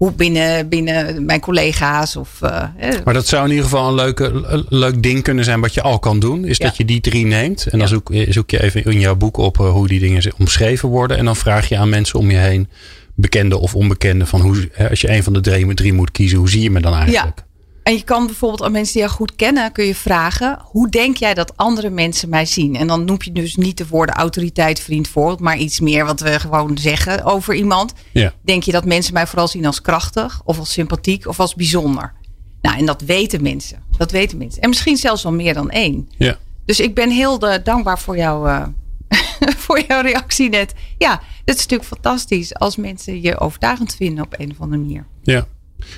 hoe binnen, binnen mijn collega's of. eh, Maar dat zou in ieder geval een, leuke, leuk ding kunnen zijn wat je al kan doen. Is Ja. dat je die drie neemt. En dan Ja. zoek, zoek je even in jouw boek op eh, hoe die dingen omschreven worden. En dan vraag je aan mensen om je heen, bekende of onbekende, van hoe, als je een van de drie, drie moet kiezen, hoe zie je me dan eigenlijk? En je kan bijvoorbeeld aan mensen die jou goed kennen, kun je vragen: hoe denk jij dat andere mensen mij zien? En dan noem je dus niet de woorden autoriteit, vriend, voorbeeld, maar iets meer wat we gewoon zeggen over iemand. Ja. Denk je dat mensen mij vooral zien als krachtig, of als sympathiek, of als bijzonder? Nou, en dat weten mensen. Dat weten mensen. En misschien zelfs wel meer dan één. Ja. Dus ik ben heel eh, dankbaar voor, jou, eh, voor jouw reactie net. Ja, het is natuurlijk fantastisch als mensen je overtuigend vinden op een of andere manier. Ja.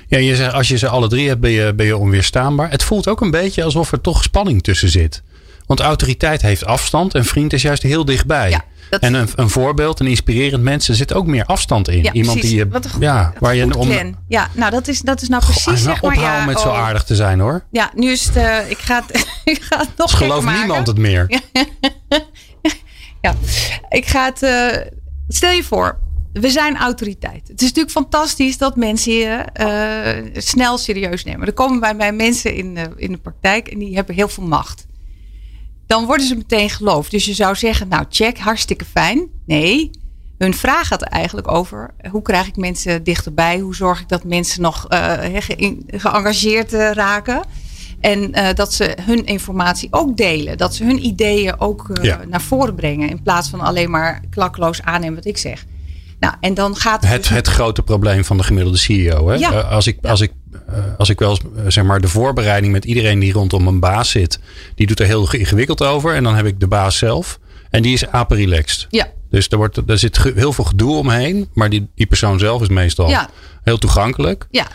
Ja, je zegt, als je ze alle drie hebt, ben je, ben je onweerstaanbaar. Het voelt ook een beetje alsof er toch spanning tussen zit. Want autoriteit heeft afstand en vriend is juist heel dichtbij. Ja, dat- En een, een voorbeeld, een inspirerend mens, er zit ook meer afstand in. Ja, Iemand precies. die je, goed, ja, waar je om. Ja, nou dat is, dat is nou Goh, precies nou zeg maar. ophouden Ja, met zo oh. aardig te zijn hoor. Ja, nu is het. eh, ik, ga het ik ga het nog Dus maken. niemand het meer. Ja, ik ga het. eh, stel je voor, we zijn autoriteit. Het is natuurlijk fantastisch dat mensen je eh, snel serieus nemen. Er komen bij mij mensen in de, in de praktijk en die hebben heel veel macht. Dan worden ze meteen geloofd. Dus je zou zeggen, nou check, hartstikke fijn. Nee, hun vraag gaat eigenlijk over. Hoe krijg ik mensen dichterbij? Hoe zorg ik dat mensen nog eh, ge- geëngageerd eh, raken? En eh, dat ze hun informatie ook delen. Dat ze hun ideeën ook eh, Ja. naar voren brengen. In plaats van alleen maar klakkeloos aannemen wat ik zeg. Nou, en dan gaat het. Het, dus- grote probleem van de gemiddelde CEO. Hè? Ja. Eh, Als, ik, als, ik, eh, als ik wel eens, eh, zeg maar de voorbereiding met iedereen die rondom een baas zit, die doet er heel ingewikkeld over. En dan heb ik de baas zelf. En die is apen-relaxed. Ja, Dus er, wordt, er zit heel veel gedoe omheen. Maar die, die persoon zelf is meestal Ja. heel toegankelijk. ja.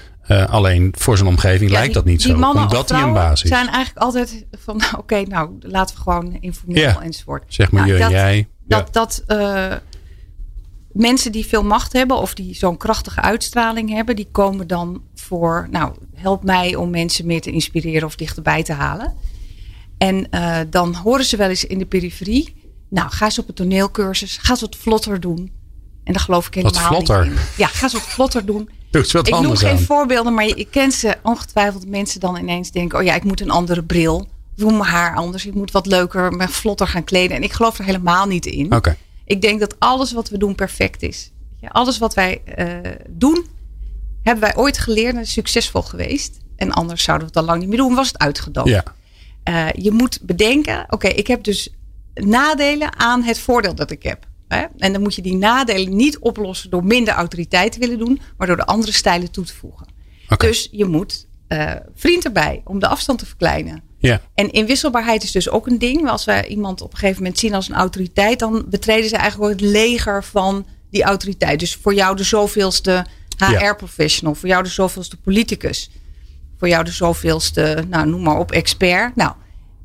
Alleen voor zijn omgeving Ja, lijkt dat niet die zo. Omdat hij een baas is. zijn eigenlijk altijd van, oké, nou, laten we gewoon informeel Ja. enzovoort. Zeg maar Nou, je en dat, jij. Ja. Dat, dat mensen die veel macht hebben of die zo'n krachtige uitstraling hebben, die komen dan voor, nou, help mij om mensen meer te inspireren of dichterbij te halen. En eh, dan horen ze wel eens in de periferie, nou, ga eens op een toneelcursus, ga eens wat vlotter doen. En daar geloof ik Wat helemaal vlotter? niet in. Ja, ga eens wat vlotter doen. Wat Ik noem geen aan. voorbeelden, maar je kent ze ongetwijfeld mensen dan ineens denken: oh ja, ik moet een andere bril. Ik doe mijn haar anders. Ik moet wat leuker, me vlotter gaan kleden. En ik geloof er helemaal niet in. Oké. Ik denk dat alles wat we doen perfect is. Ja, alles wat wij eh, doen, hebben wij ooit geleerd en is succesvol geweest. En anders zouden we het al lang niet meer doen, was het uitgedoofd. Ja. Eh, je moet bedenken, oké, ik heb dus nadelen aan het voordeel dat ik heb. Hè? En dan moet je die nadelen niet oplossen door minder autoriteit te willen doen, maar door de andere stijlen toe te voegen. Dus je moet eh, vriend erbij om de afstand te verkleinen. Ja. En inwisselbaarheid is dus ook een ding. Als wij iemand op een gegeven moment zien als een autoriteit, dan betreden ze eigenlijk ook het leger van die autoriteit. Dus voor jou de zoveelste HR-professional, voor jou de zoveelste politicus, voor jou de zoveelste, nou noem maar op, expert. Nou,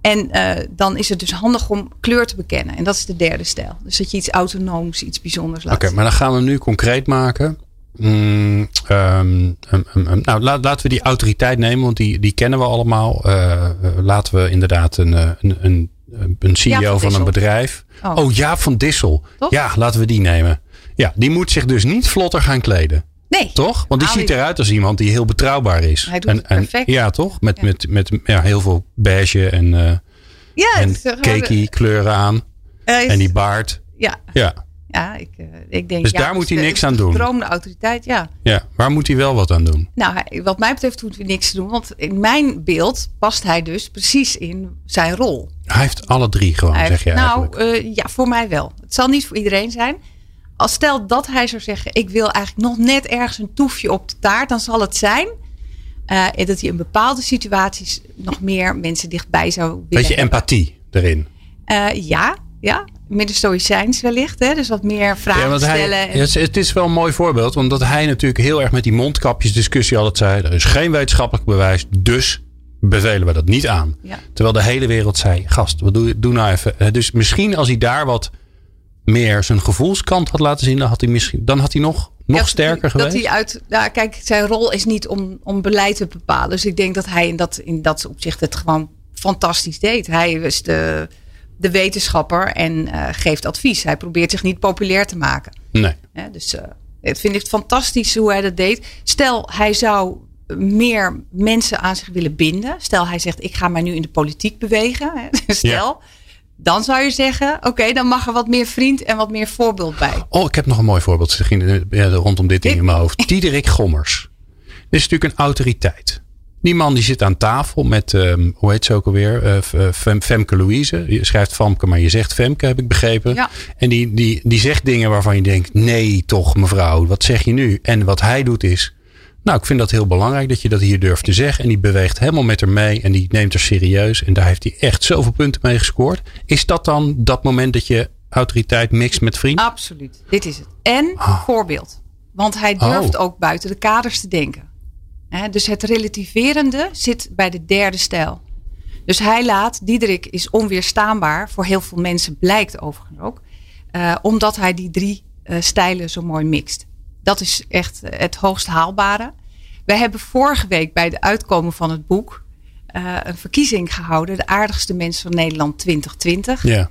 en eh, dan is het dus handig om kleur te bekennen. En dat is de derde stijl. Dus dat je iets autonooms, iets bijzonders laat Oké, maar dan gaan we hem nu concreet maken. Mm, ehm, ehm, ehm, nou, laat, laten we die autoriteit nemen, want die, die kennen we allemaal. Eh, eh, laten we inderdaad een, eh, een, een, een CEO van van een bedrijf. Oh. Oh, Jaap van Dissel. Toch? Ja, laten we die nemen. Ja, die moet zich dus niet vlotter gaan kleden. Nee. Toch? Want die Nou, ziet eruit als iemand die heel betrouwbaar is. Hij doet het perfect. ja, toch? Met, Ja. met, met ja, heel veel beige en, Ja, en eh, cakey kleuren aan. is- En die baard. Ja, Ja, ja ik, eh, ik denk. Dus ja, daar moet hij niks aan doen. Gedroomde autoriteit, ja. ja. Waar moet hij wel wat aan doen? Nou, hij- wat mij betreft hoeft hij niks te doen. Want in mijn beeld past hij dus precies in zijn rol. Hij heeft alle drie gewoon, Hij zeg je heeft- eigenlijk. nou, eh, ja, voor mij wel. Het zal niet voor iedereen zijn. Als stel dat hij zou zeggen: Ik wil eigenlijk nog net ergens een toefje op de taart, dan zal het zijn eh, dat hij in bepaalde situaties nog meer mensen dichtbij zou willen. Beetje empathie erin. Ja, ja. Midden stoïcijns wellicht. Hè? Dus wat meer vragen hij, stellen. en- het, is, het is wel een mooi voorbeeld. Omdat hij natuurlijk heel erg met die mondkapjesdiscussie altijd zei. Er is geen wetenschappelijk bewijs. Dus bevelen we dat niet aan. Ja. Terwijl de hele wereld zei. Gast, wat doe, doe nou even. Eh, Dus misschien als hij daar wat meer zijn gevoelskant had laten zien. Dan had hij, misschien, dan had hij nog, nog Ja, sterker dat geweest. Hij uit, nou, kijk, zijn rol is niet om, om beleid te bepalen. Dus ik denk dat hij in dat, in dat opzicht het gewoon fantastisch deed. Hij is de, de wetenschapper en eh, geeft advies. Hij probeert zich niet populair te maken. Nee. Dus, eh, Het vind ik fantastisch hoe hij dat deed. Stel, hij zou meer mensen aan zich willen binden. Stel, hij zegt: Ik ga mij nu in de politiek bewegen. hè. Stel, dan zou je zeggen: Oké, dan mag er wat meer vriend en wat meer voorbeeld bij. Oh, ik heb nog een mooi voorbeeld. Ze ging ja, rondom dit ding in mijn hoofd. Diederik Gommers. Dit is natuurlijk een autoriteit. Die man die zit aan tafel met, ehm, hoe heet ze ook alweer? Eh, eh, Fem- Femke Louise. Je schrijft Famke, maar je zegt Femke, heb ik begrepen. Ja. En die, die, die zegt dingen waarvan je denkt, nee toch mevrouw, wat zeg je nu? En wat hij doet is, nou ik vind dat heel belangrijk dat je dat hier durft te zeggen. En die beweegt helemaal met haar mee en die neemt haar serieus. En daar heeft hij echt zoveel punten mee gescoord. Is dat dan dat moment dat je autoriteit mixt met vriend? Absoluut. Dit is het. En Ah. voorbeeld. Want hij durft Oh. ook buiten de kaders te denken. Hè, dus het relativerende zit bij de derde stijl. Dus hij laat, Diederik is onweerstaanbaar. Voor heel veel mensen blijkt overigens ook. eh, omdat hij die drie eh, stijlen zo mooi mixt. Dat is echt eh, het hoogst haalbare. We hebben vorige week bij de uitkomen van het boek een verkiezing gehouden. De aardigste mens van Nederland 2020. Ja.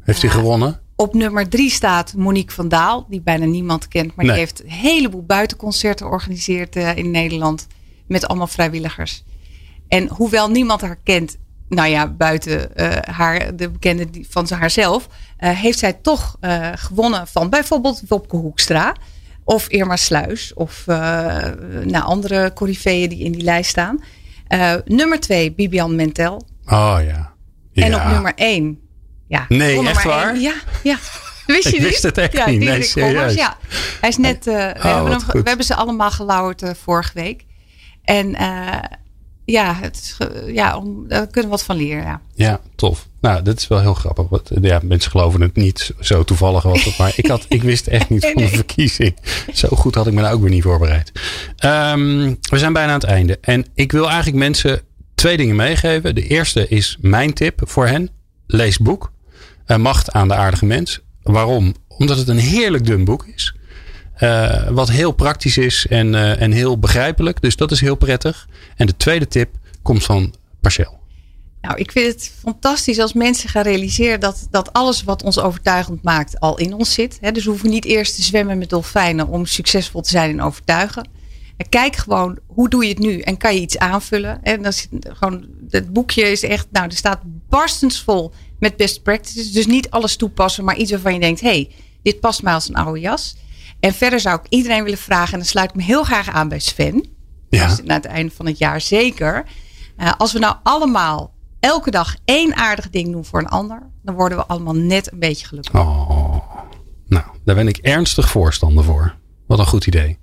Heeft hij gewonnen? Op nummer drie staat Monique van Daal, die bijna niemand kent. Maar Nee. die heeft een heleboel buitenconcerten georganiseerd in Nederland. Met allemaal vrijwilligers. En hoewel niemand haar kent, nou ja, buiten eh, haar, de bekende van haarzelf, eh, heeft zij toch eh, gewonnen van bijvoorbeeld Wopke Hoekstra. Of Irma Sluis. Of nou, andere coryfeeën die in die lijst staan. Nummer twee, Bibian Mentel. Oh ja. En Ja. op nummer één. Ja, Nee, echt waar? één. Ja, ja. Wist je Ik niet? wist het echt ja, niet. Nee, serieus. Ja. Hij is net. eh, we, hebben hem, we hebben ze allemaal gelauwerd vorige week. En eh, ja, het ja om, daar kunnen we wat van leren. Ja. Ja, tof. Nou, dat is wel heel grappig. Want, ja, mensen geloven het niet. Zo toevallig was het. Maar ik, had, ik wist echt niet van de verkiezing. Zo goed had ik me nou ook weer niet voorbereid. Ehm, we zijn bijna aan het einde. En ik wil eigenlijk mensen twee dingen meegeven. De eerste is mijn tip voor hen. Lees boek. Eh, Macht aan de aardige mens. Waarom? Omdat het een heerlijk dun boek is. Eh, wat heel praktisch is en, eh, en heel begrijpelijk. Dus dat is heel prettig. En de tweede tip komt van Parcel. Nou, ik vind het fantastisch als mensen gaan realiseren dat, dat alles wat ons overtuigend maakt al in ons zit. Dus we hoeven niet eerst te zwemmen met dolfijnen om succesvol te zijn in overtuigen. En Kijk gewoon, hoe doe je het nu? En kan je iets aanvullen? En dan zit gewoon, het boekje is echt, nou, er staat barstensvol met best practices. Dus niet alles toepassen, maar iets waarvan je denkt, hey, dit past mij als een oude jas. En verder zou ik iedereen willen vragen, en dan sluit ik me heel graag aan bij Sven. Ja. Dus na het einde van het jaar zeker. Eh, als we nou allemaal elke dag één aardig ding doen voor een ander, dan worden we allemaal net een beetje gelukkig. Oh, nou, daar ben ik ernstig voorstander voor. Wat een goed idee.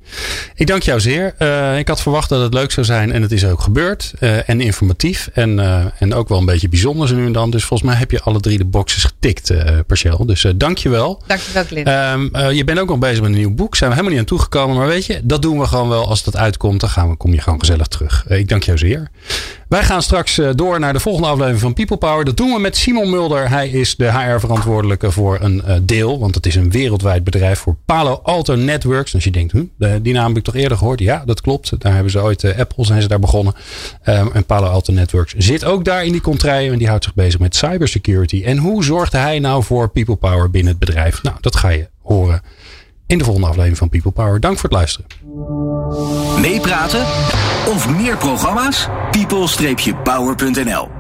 Ik dank jou zeer. Eh, ik had verwacht dat het leuk zou zijn en het is ook gebeurd. Eh, en informatief en, eh, en ook wel een beetje bijzonder zo nu en dan. Dus volgens mij heb je alle drie de boxes getikt, Parcel. Dus dank je wel. Dankjewel, Glenn. Ehm, eh, je bent ook nog bezig met een nieuw boek. Zijn we helemaal niet aan toegekomen. Maar weet je, dat doen we gewoon wel als dat uitkomt. Dan gaan we, kom je gewoon gezellig terug. Ik dank jou zeer. Wij gaan straks eh, door naar de volgende aflevering van People Power. Dat doen we met Simon Mulder. Hij is de HR-verantwoordelijke voor een eh, deel. Want het is een wereldwijd bedrijf voor Palo Alto Networks. Als je denkt, de- die naam heb ik toch eerder gehoord? Ja, dat klopt. Daar hebben ze ooit, eh, Apple zijn ze daar begonnen. Ehm, en Palo Alto Networks zit ook daar in die contraien. En die houdt zich bezig met cybersecurity. En hoe zorgt hij nou voor People Power binnen het bedrijf? Nou, dat ga je horen in de volgende aflevering van People Power. Dank voor het luisteren. Meepraten of meer programma's? people-power.nl